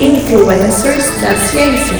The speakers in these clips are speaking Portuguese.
Influencers da Ciência.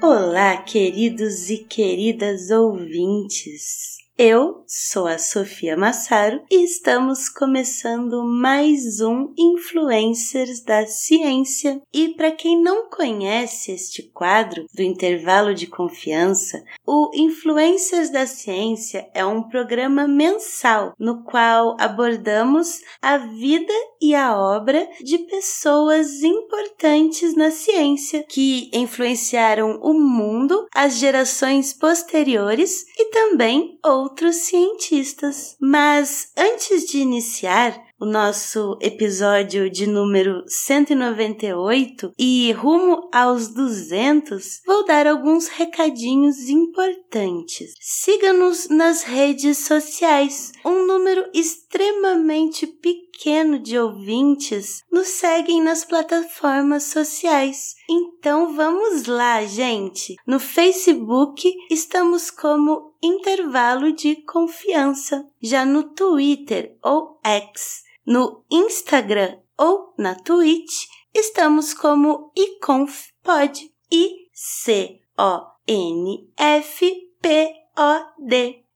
Olá, queridos e queridas ouvintes. Eu sou a Sofia Massaro e estamos começando mais um Influencers da Ciência. E para quem não conhece este quadro do intervalo de confiança, o Influencers da Ciência é um programa mensal no qual abordamos a vida e a obra de pessoas importantes na ciência que influenciaram o mundo, as gerações posteriores e também outros outros cientistas. Mas antes de iniciar, o nosso episódio de número 198 e rumo aos 200, vou dar alguns recadinhos importantes. Siga-nos nas redes sociais. Um número extremamente pequeno de ouvintes nos seguem nas plataformas sociais. Então vamos lá, gente. No Facebook estamos como intervalo de confiança. Já no Twitter ou X no Instagram ou na Twitch, estamos como iconfpod. I-C-O-N-F-P-O-D.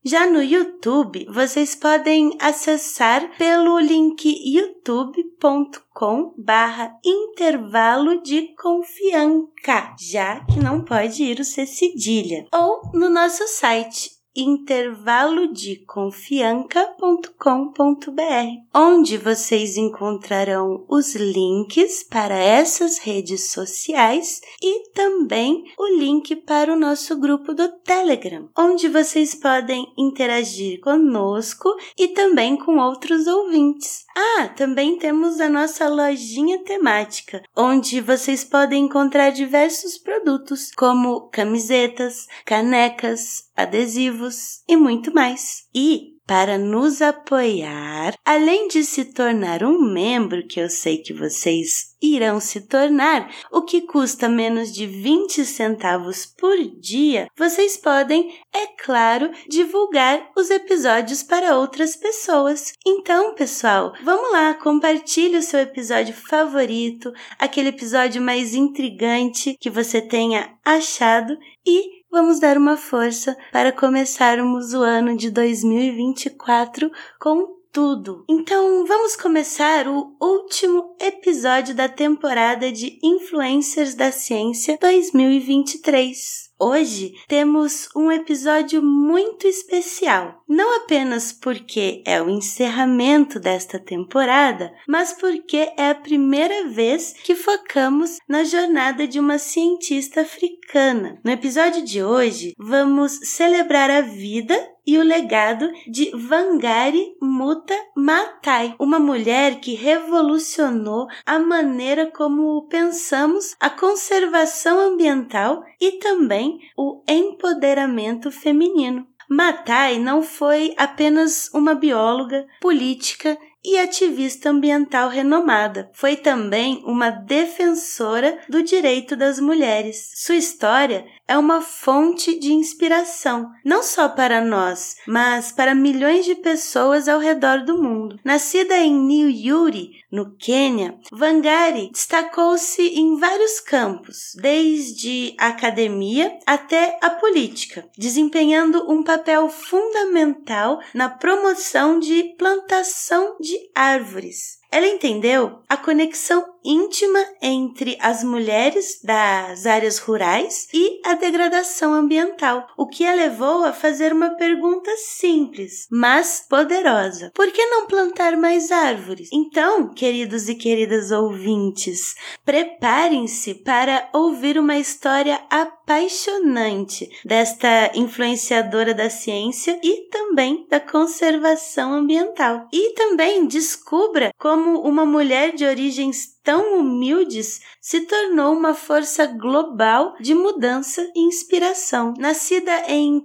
Já no YouTube, vocês podem acessar pelo link youtube.com barra intervalo de confiança, já que não pode ir o C cedilha, ou no nosso site intervalodeconfianca.com.br, onde vocês encontrarão os links para essas redes sociais e também o link para o nosso grupo do Telegram, onde vocês podem interagir conosco e também com outros ouvintes. Ah, também temos a nossa lojinha temática, onde vocês podem encontrar diversos produtos, como camisetas, canecas, adesivos e muito mais. E para nos apoiar, além de se tornar um membro, que eu sei que vocês irão se tornar, o que custa menos de 20 centavos por dia, vocês podem, é claro, divulgar os episódios para outras pessoas. Então, pessoal, vamos lá, compartilhe o seu episódio favorito, aquele episódio mais intrigante que você tenha achado e vamos dar uma força para começarmos o ano de 2024 com tudo. Então, vamos começar o último episódio da temporada de Influencers da Ciência 2023. Hoje temos um episódio muito especial, não apenas porque é o encerramento desta temporada, mas porque é a primeira vez que focamos na jornada de uma cientista africana. No episódio de hoje, vamos celebrar a vida e o legado de Wangari Muta Matai, uma mulher que revolucionou a maneira como pensamos a conservação ambiental e também o empoderamento feminino. Matai não foi apenas uma bióloga, política e ativista ambiental renomada. Foi também uma defensora do direito das mulheres. Sua história é uma fonte de inspiração, não só para nós, mas para milhões de pessoas ao redor do mundo. Nascida em New Yuri, no Quênia, Vangari destacou-se em vários campos, desde a academia até a política, desempenhando um papel fundamental na promoção de plantação de árvores. Ela entendeu a conexão íntima entre as mulheres das áreas rurais e a degradação ambiental, o que a levou a fazer uma pergunta simples, mas poderosa: por que não plantar mais árvores? Então, queridos e queridas ouvintes, preparem-se para ouvir uma história apaixonante desta influenciadora da ciência e também da conservação ambiental. E também descubra como como uma mulher de origens tão humildes se tornou uma força global de mudança e inspiração. Nascida em 1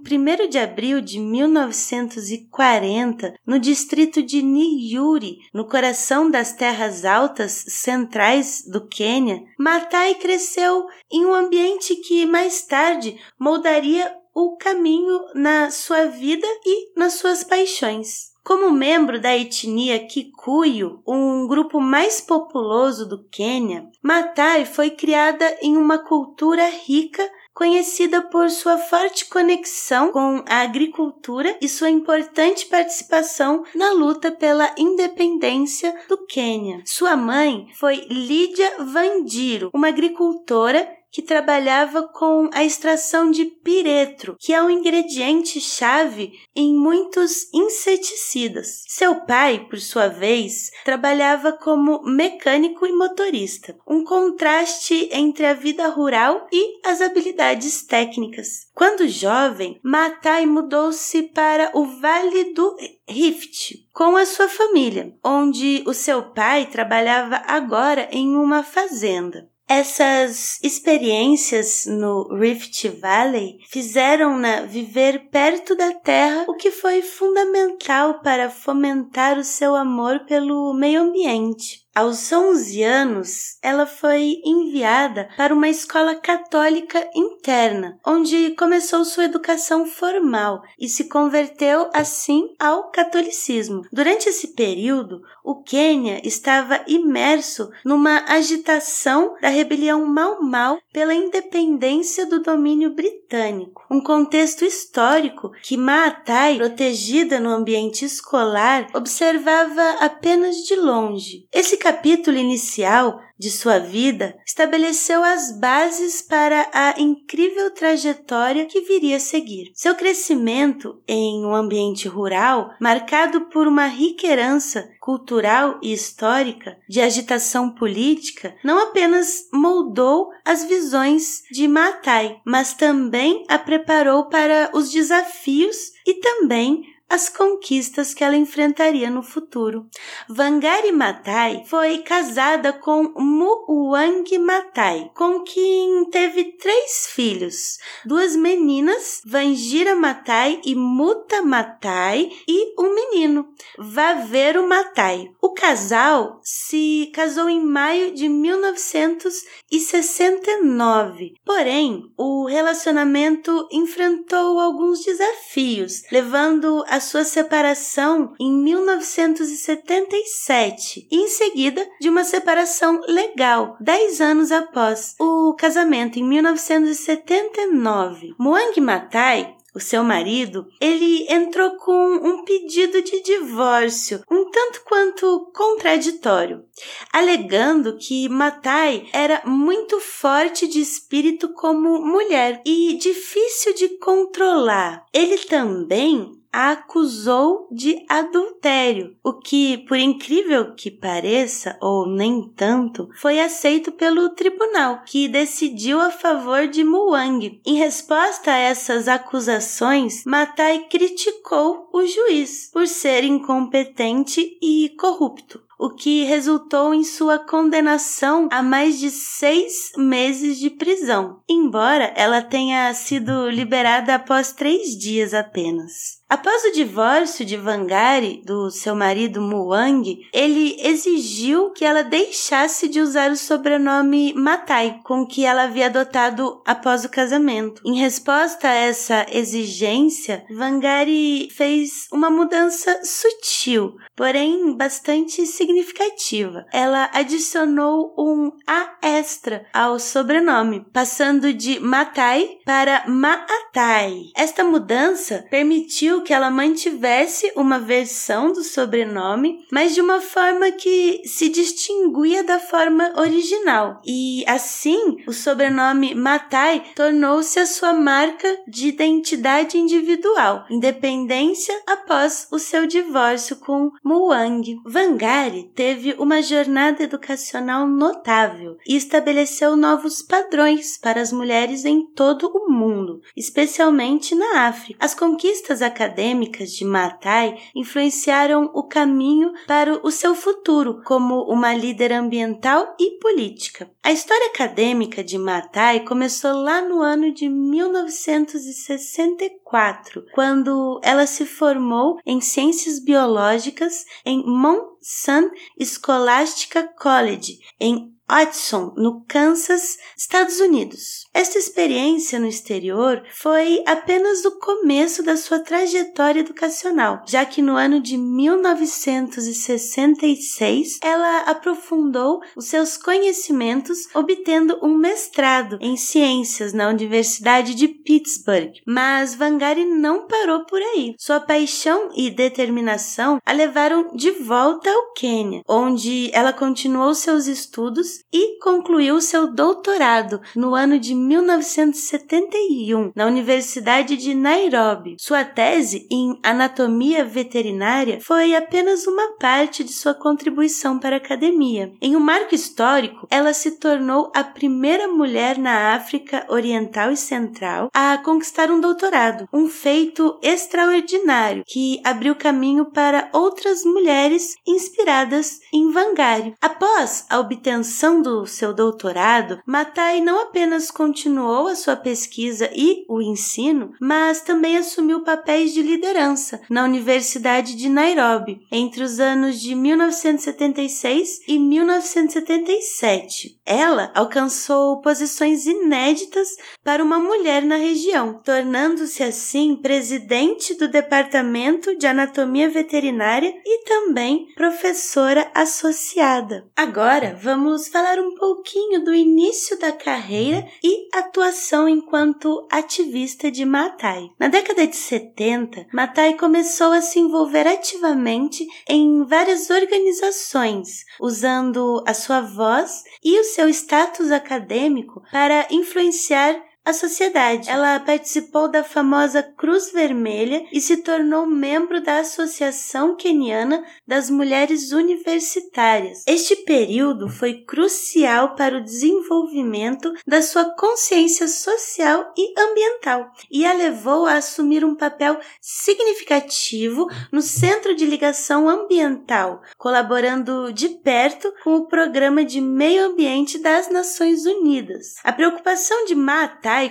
de abril de 1940, no distrito de Niyuri, no coração das terras altas centrais do Quênia, Matai cresceu em um ambiente que mais tarde moldaria o caminho na sua vida e nas suas paixões. Como membro da etnia Kikuyu, um grupo mais populoso do Quênia, Matai foi criada em uma cultura rica conhecida por sua forte conexão com a agricultura e sua importante participação na luta pela independência do Quênia. Sua mãe foi Lídia Vandiro, uma agricultora que trabalhava com a extração de piretro, que é um ingrediente chave em muitos inseticidas. Seu pai, por sua vez, trabalhava como mecânico e motorista, um contraste entre a vida rural e as habilidades técnicas. Quando jovem, Matai mudou-se para o Vale do Rift com a sua família, onde o seu pai trabalhava agora em uma fazenda. Essas experiências no Rift Valley fizeram-na viver perto da terra, o que foi fundamental para fomentar o seu amor pelo meio ambiente. Aos 11 anos, ela foi enviada para uma escola católica interna, onde começou sua educação formal e se converteu assim ao catolicismo. Durante esse período, o Quênia estava imerso numa agitação da rebelião Mau-Mau pela independência do domínio britânico, um contexto histórico que Maatai, protegida no ambiente escolar, observava apenas de longe. Esse capítulo inicial de sua vida estabeleceu as bases para a incrível trajetória que viria a seguir. Seu crescimento em um ambiente rural, marcado por uma rica herança cultural e histórica de agitação política, não apenas moldou as visões de Matai, mas também a preparou para os desafios e também as conquistas que ela enfrentaria no futuro. Vangari Matai foi casada com Muwang Matai, com quem teve três filhos, duas meninas, Vangira Matai e Muta Matai, e um menino, Vaveru Matai. O casal se casou em maio de 1969, porém o relacionamento enfrentou alguns desafios, levando a sua separação em 1977 e em seguida de uma separação legal dez anos após o casamento em 1979. Muang Matai o seu marido, ele entrou com um pedido de divórcio, um tanto quanto contraditório, alegando que Matai era muito forte de espírito como mulher e difícil de controlar. Ele também a acusou de adultério, o que, por incrível que pareça, ou nem tanto, foi aceito pelo tribunal, que decidiu a favor de Muang. Em resposta a essas acusações, Matai criticou o juiz por ser incompetente e corrupto o que resultou em sua condenação a mais de seis meses de prisão, embora ela tenha sido liberada após três dias apenas. Após o divórcio de Vangari do seu marido Muang, ele exigiu que ela deixasse de usar o sobrenome Matai, com que ela havia adotado após o casamento. Em resposta a essa exigência, Vangari fez uma mudança sutil, porém bastante significativa. Ela adicionou um A extra ao sobrenome, passando de Matai para Maatai. Esta mudança permitiu que ela mantivesse uma versão do sobrenome, mas de uma forma que se distinguia da forma original. E assim, o sobrenome Matai tornou-se a sua marca de identidade individual, independência após o seu divórcio com Muang. Vangari teve uma jornada educacional notável e estabeleceu novos padrões para as mulheres em todo o mundo, especialmente na África. As conquistas acadêmicas acadêmicas de Matai influenciaram o caminho para o seu futuro como uma líder ambiental e política. A história acadêmica de Matai começou lá no ano de 1964, quando ela se formou em ciências biológicas em Mount Sun Scholastica College, em Hudson, no Kansas, Estados Unidos. Esta experiência no exterior foi apenas o começo da sua trajetória educacional, já que no ano de 1966 ela aprofundou os seus conhecimentos, obtendo um mestrado em ciências na Universidade de Pittsburgh. Mas Vangari não parou por aí. Sua paixão e determinação a levaram de volta ao Quênia, onde ela continuou seus estudos e concluiu seu doutorado no ano de 1971 na Universidade de Nairobi. Sua tese em anatomia veterinária foi apenas uma parte de sua contribuição para a academia. Em um marco histórico, ela se tornou a primeira mulher na África Oriental e Central a conquistar um doutorado, um feito extraordinário que abriu caminho para outras mulheres inspiradas em Vangari. Após a obtenção do seu doutorado, Matai não apenas continuou a sua pesquisa e o ensino, mas também assumiu papéis de liderança na Universidade de Nairobi entre os anos de 1976 e 1977. Ela alcançou posições inéditas para uma mulher na região, tornando-se assim presidente do Departamento de Anatomia Veterinária e também professora associada. Agora vamos falar um pouquinho do início da carreira e atuação enquanto ativista de Matai. Na década de 70, Matai começou a se envolver ativamente em várias organizações, usando a sua voz e o seu status acadêmico para influenciar a sociedade. Ela participou da famosa Cruz Vermelha e se tornou membro da Associação Queniana das Mulheres Universitárias. Este período foi crucial para o desenvolvimento da sua consciência social e ambiental e a levou a assumir um papel significativo no Centro de Ligação Ambiental, colaborando de perto com o Programa de Meio Ambiente das Nações Unidas. A preocupação de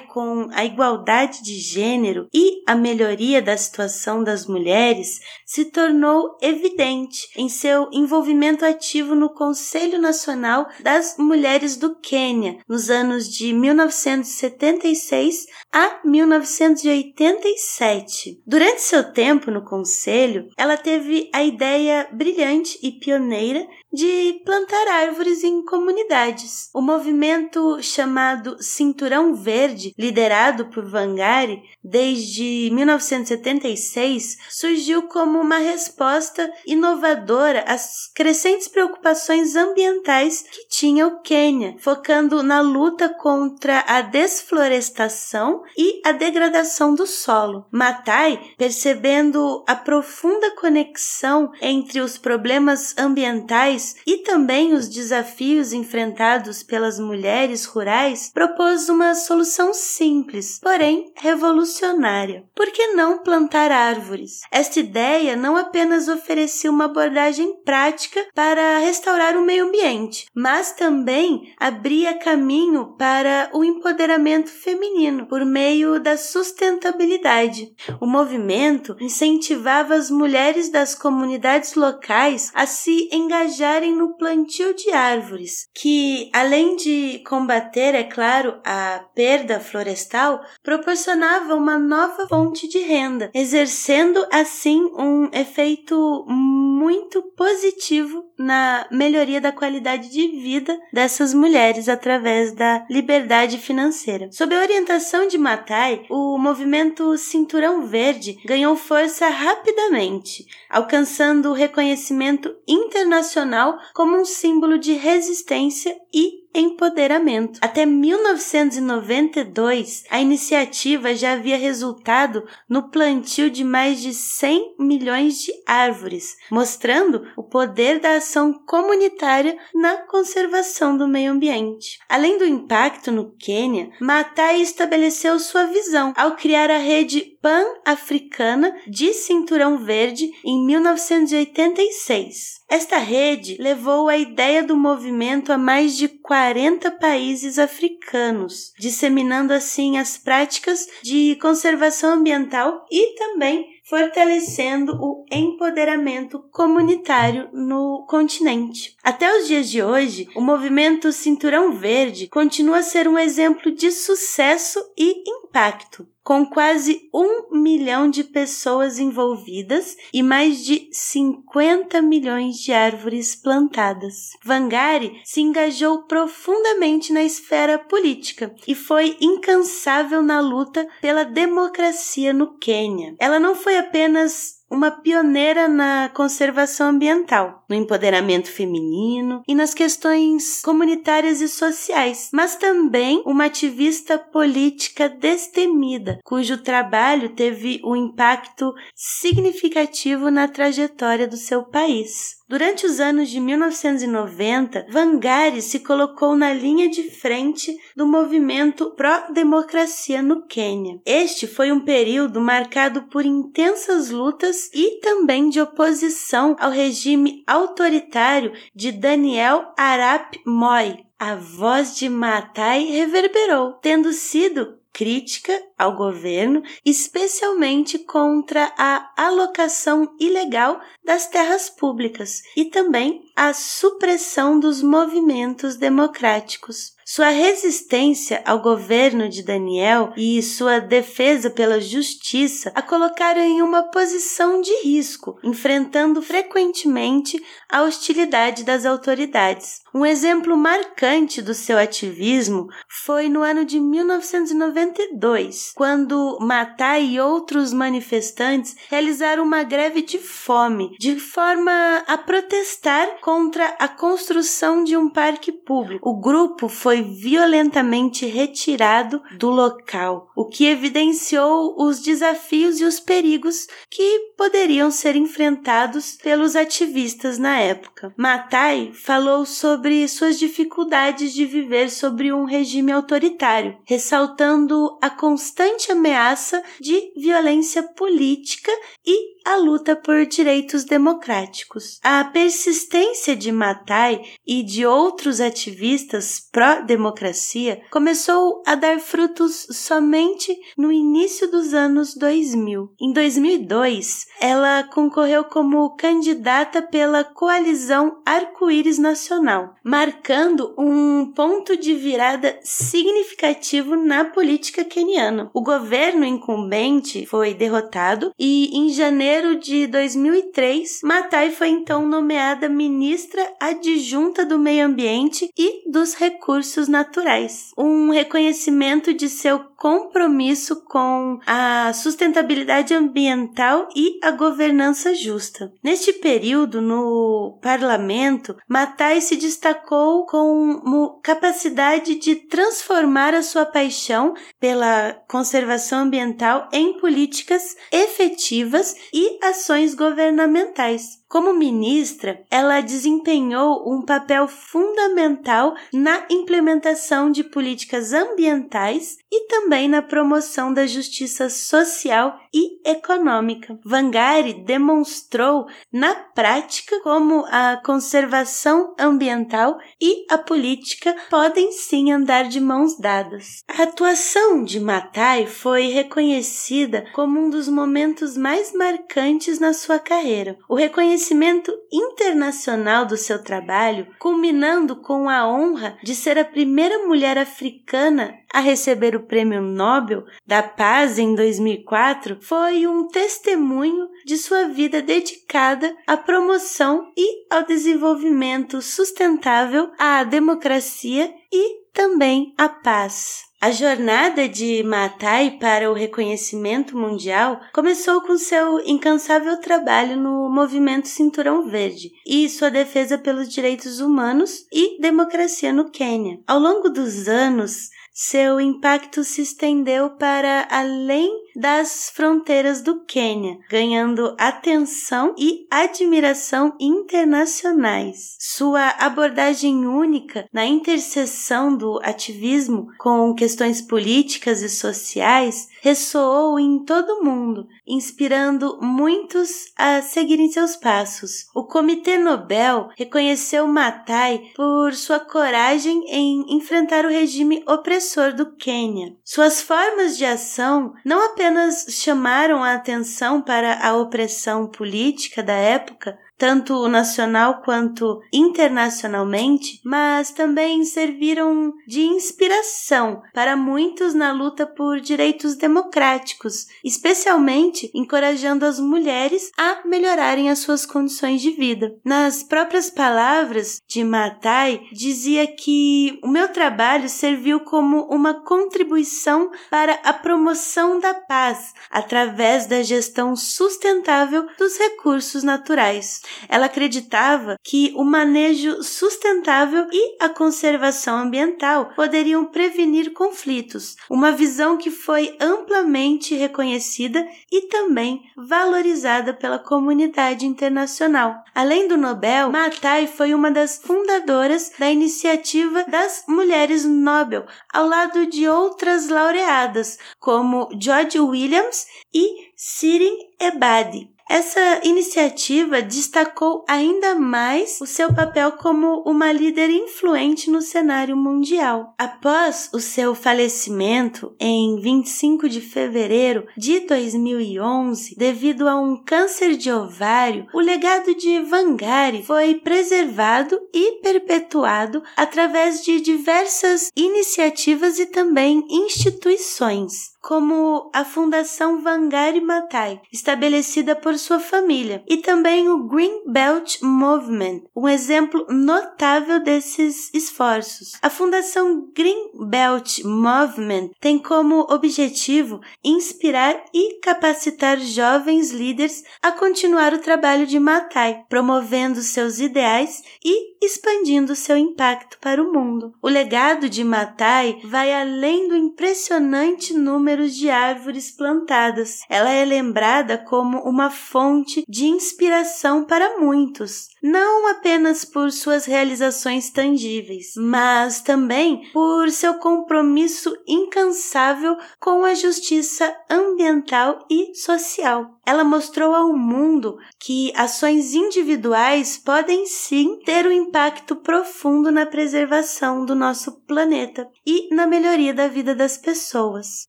Com a igualdade de gênero e a melhoria da situação das mulheres se tornou evidente em seu envolvimento ativo no Conselho Nacional das Mulheres do Quênia nos anos de 1976 a 1987. Durante seu tempo no conselho, ela teve a ideia brilhante e pioneira de plantar árvores em comunidades. O movimento chamado Cinturão Verde, liderado por Vangari desde 1976, surgiu como uma resposta inovadora às crescentes preocupações ambientais que tinha o Quênia, focando na luta contra a desflorestação e a degradação do solo. Matai, percebendo a profunda conexão entre os problemas ambientais e também os desafios enfrentados pelas mulheres rurais, propôs uma solução simples, porém revolucionária. Por que não plantar árvores? Esta ideia não apenas oferecia uma abordagem prática para restaurar o meio ambiente, mas também abria caminho para o empoderamento feminino por meio da sustentabilidade. O movimento incentivava as mulheres das comunidades locais a se engajar ajudarem no plantio de árvores, que, além de combater, é claro, a perda florestal, proporcionava uma nova fonte de renda, exercendo assim um efeito muito positivo na melhoria da qualidade de vida dessas mulheres através da liberdade financeira. Sob a orientação de Matai, o movimento Cinturão Verde ganhou força rapidamente, alcançando o reconhecimento internacional como um símbolo de resistência e empoderamento. Até 1992, a iniciativa já havia resultado no plantio de mais de 100 milhões de árvores, mostrando o poder da ação comunitária na conservação do meio ambiente. Além do impacto no Quênia, Matai estabeleceu sua visão ao criar a rede pan-africana de cinturão verde em 1986. Esta rede levou a ideia do movimento a mais de 40 países africanos, disseminando assim as práticas de conservação ambiental e também fortalecendo o empoderamento comunitário no continente. Até os dias de hoje, o movimento Cinturão Verde continua a ser um exemplo de sucesso e impacto com quase um milhão de pessoas envolvidas e mais de 50 milhões de árvores plantadas. Vangari se engajou profundamente na esfera política e foi incansável na luta pela democracia no Quênia. Ela não foi apenas uma pioneira na conservação ambiental, no empoderamento feminino e nas questões comunitárias e sociais, mas também uma ativista política destemida, cujo trabalho teve um impacto significativo na trajetória do seu país. Durante os anos de 1990, Vangari se colocou na linha de frente do movimento pró-democracia no Quênia. Este foi um período marcado por intensas lutas e também de oposição ao regime autoritário de Daniel Arap Moi. A voz de Matai reverberou, tendo sido crítica ao governo, especialmente contra a alocação ilegal das terras públicas e também a supressão dos movimentos democráticos. Sua resistência ao governo de Daniel e sua defesa pela justiça a colocaram em uma posição de risco, enfrentando frequentemente a hostilidade das autoridades. Um exemplo marcante do seu ativismo foi no ano de 1992, quando Matai e outros manifestantes realizaram uma greve de fome, de forma a protestar contra a construção de um parque público. O grupo foi violentamente retirado do local, o que evidenciou os desafios e os perigos que poderiam ser enfrentados pelos ativistas na época. Matai falou sobre suas dificuldades de viver sobre um regime autoritário, ressaltando a constante ameaça de violência política e a luta por direitos democráticos. A persistência de Matai e de outros ativistas pró-democracia começou a dar frutos somente no início dos anos 2000. Em 2002, ela concorreu como candidata pela coalizão Arco-Íris Nacional, marcando um ponto de virada significativo na política queniana. O governo incumbente foi derrotado e, em janeiro janeiro de 2003, Matai foi então nomeada ministra adjunta do Meio Ambiente e dos Recursos Naturais, um reconhecimento de seu compromisso com a sustentabilidade ambiental e a governança justa. Neste período, no parlamento, Matai se destacou com capacidade de transformar a sua paixão pela conservação ambiental em políticas efetivas e e ações governamentais. Como ministra, ela desempenhou um papel fundamental na implementação de políticas ambientais e também na promoção da justiça social e econômica. Vangari demonstrou na prática como a conservação ambiental e a política podem sim andar de mãos dadas. A atuação de Matai foi reconhecida como um dos momentos mais marcantes na sua carreira. O reconhecimento reconhecimento internacional do seu trabalho, culminando com a honra de ser a primeira mulher africana a receber o Prêmio Nobel da Paz em 2004, foi um testemunho de sua vida dedicada à promoção e ao desenvolvimento sustentável, à democracia e também à paz. A jornada de Matai para o reconhecimento mundial começou com seu incansável trabalho no movimento Cinturão Verde e sua defesa pelos direitos humanos e democracia no Quênia. Ao longo dos anos, seu impacto se estendeu para além das fronteiras do Quênia, ganhando atenção e admiração internacionais. Sua abordagem única na interseção do ativismo com questões políticas e sociais ressoou em todo o mundo, inspirando muitos a seguirem seus passos. O Comitê Nobel reconheceu Matai por sua coragem em enfrentar o regime opressor do Quênia. Suas formas de ação não apenas chamaram a atenção para a opressão política da época, tanto nacional quanto internacionalmente, mas também serviram de inspiração para muitos na luta por direitos democráticos, especialmente encorajando as mulheres a melhorarem as suas condições de vida. Nas próprias palavras de Matai, dizia que o meu trabalho serviu como uma contribuição para a promoção da paz através da gestão sustentável dos recursos naturais. Ela acreditava que o manejo sustentável e a conservação ambiental poderiam prevenir conflitos, uma visão que foi amplamente reconhecida e também valorizada pela comunidade internacional. Além do Nobel, Matai foi uma das fundadoras da iniciativa das Mulheres Nobel, ao lado de outras laureadas, como George Williams e Sirin Ebadi. Essa iniciativa destacou ainda mais o seu papel como uma líder influente no cenário mundial. Após o seu falecimento em 25 de fevereiro de 2011, devido a um câncer de ovário, o legado de Vangari foi preservado e perpetuado através de diversas iniciativas e também instituições como a Fundação Vangari Matai, estabelecida por sua família, e também o Green Belt Movement, um exemplo notável desses esforços. A Fundação Green Belt Movement tem como objetivo inspirar e capacitar jovens líderes a continuar o trabalho de Matai, promovendo seus ideais e expandindo seu impacto para o mundo. O legado de Matai vai além do impressionante número de árvores plantadas. Ela é lembrada como uma fonte de inspiração para muitos, não apenas por suas realizações tangíveis, mas também por seu compromisso incansável com a justiça ambiental e social. Ela mostrou ao mundo que ações individuais podem sim ter um impacto profundo na preservação do nosso planeta e na melhoria da vida das pessoas.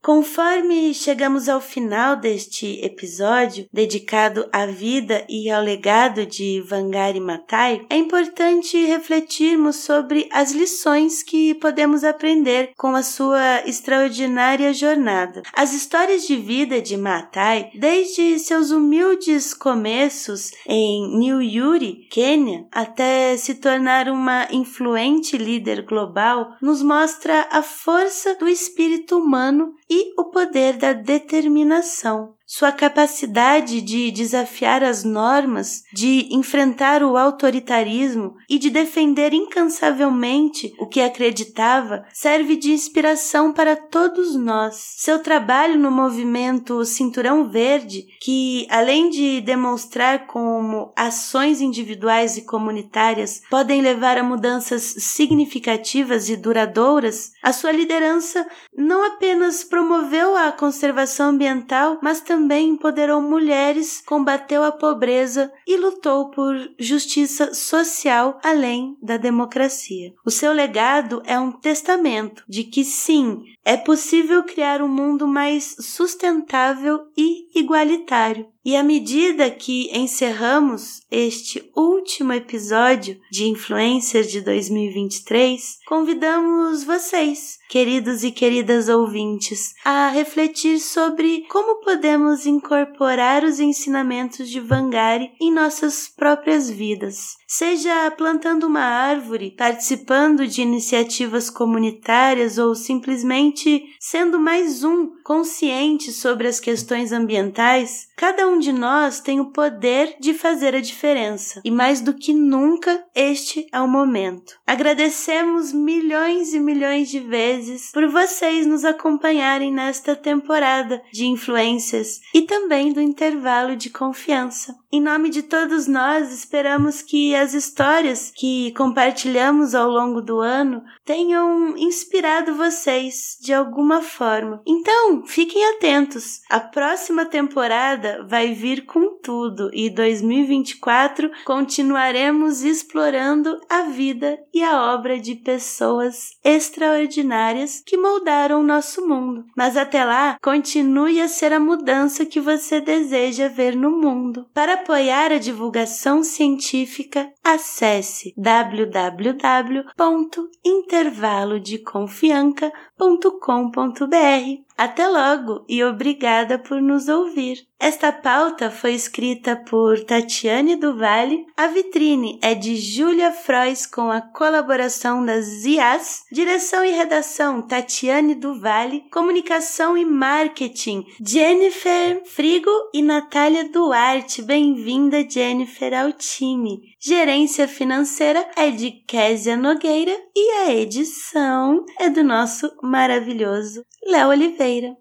Conforme chegamos ao final deste episódio dedicado à vida e ao legado de Vangari Maathai, é importante refletirmos sobre as lições que podemos aprender com a sua extraordinária jornada. As histórias de vida de Maathai, desde seus humildes começos em New Yuri, Quênia, até se tornar uma influente líder global, nos mostra a força do espírito humano e o poder da determinação sua capacidade de desafiar as normas, de enfrentar o autoritarismo e de defender incansavelmente o que acreditava serve de inspiração para todos nós. Seu trabalho no movimento Cinturão Verde, que além de demonstrar como ações individuais e comunitárias podem levar a mudanças significativas e duradouras, a sua liderança não apenas promoveu a conservação ambiental, mas também também empoderou mulheres, combateu a pobreza e lutou por justiça social além da democracia. O seu legado é um testamento de que sim, é possível criar um mundo mais sustentável e igualitário. E à medida que encerramos este último episódio de Influencers de 2023, convidamos vocês, queridos e queridas ouvintes, a refletir sobre como podemos incorporar os ensinamentos de Vangari em nossas próprias vidas. Seja plantando uma árvore, participando de iniciativas comunitárias ou simplesmente sendo mais um consciente sobre as questões ambientais, cada um de nós tem o poder de fazer a diferença. E mais do que nunca, este é o momento. Agradecemos milhões e milhões de vezes por vocês nos acompanharem nesta temporada de influências e também do intervalo de confiança. Em nome de todos nós, esperamos que as histórias que compartilhamos ao longo do ano tenham inspirado vocês de alguma forma. Então, fiquem atentos. A próxima temporada vai vir com tudo e 2024 continuaremos explorando a vida e a obra de pessoas extraordinárias que moldaram o nosso mundo. Mas até lá, continue a ser a mudança que você deseja ver no mundo. Para apoiar a divulgação científica, acesse www.intervalodeconfianca.com.br. Até logo e obrigada por nos ouvir. Esta pauta foi escrita por Tatiane do Vale. A vitrine é de Júlia Frois com a colaboração das IAS. Direção e redação Tatiane do Vale. Comunicação e marketing Jennifer Frigo e Natália Duarte. Bem-vinda, Jennifer, ao time. Gerência financeira é de Késia Nogueira e a edição é do nosso maravilhoso Léo Oliveira.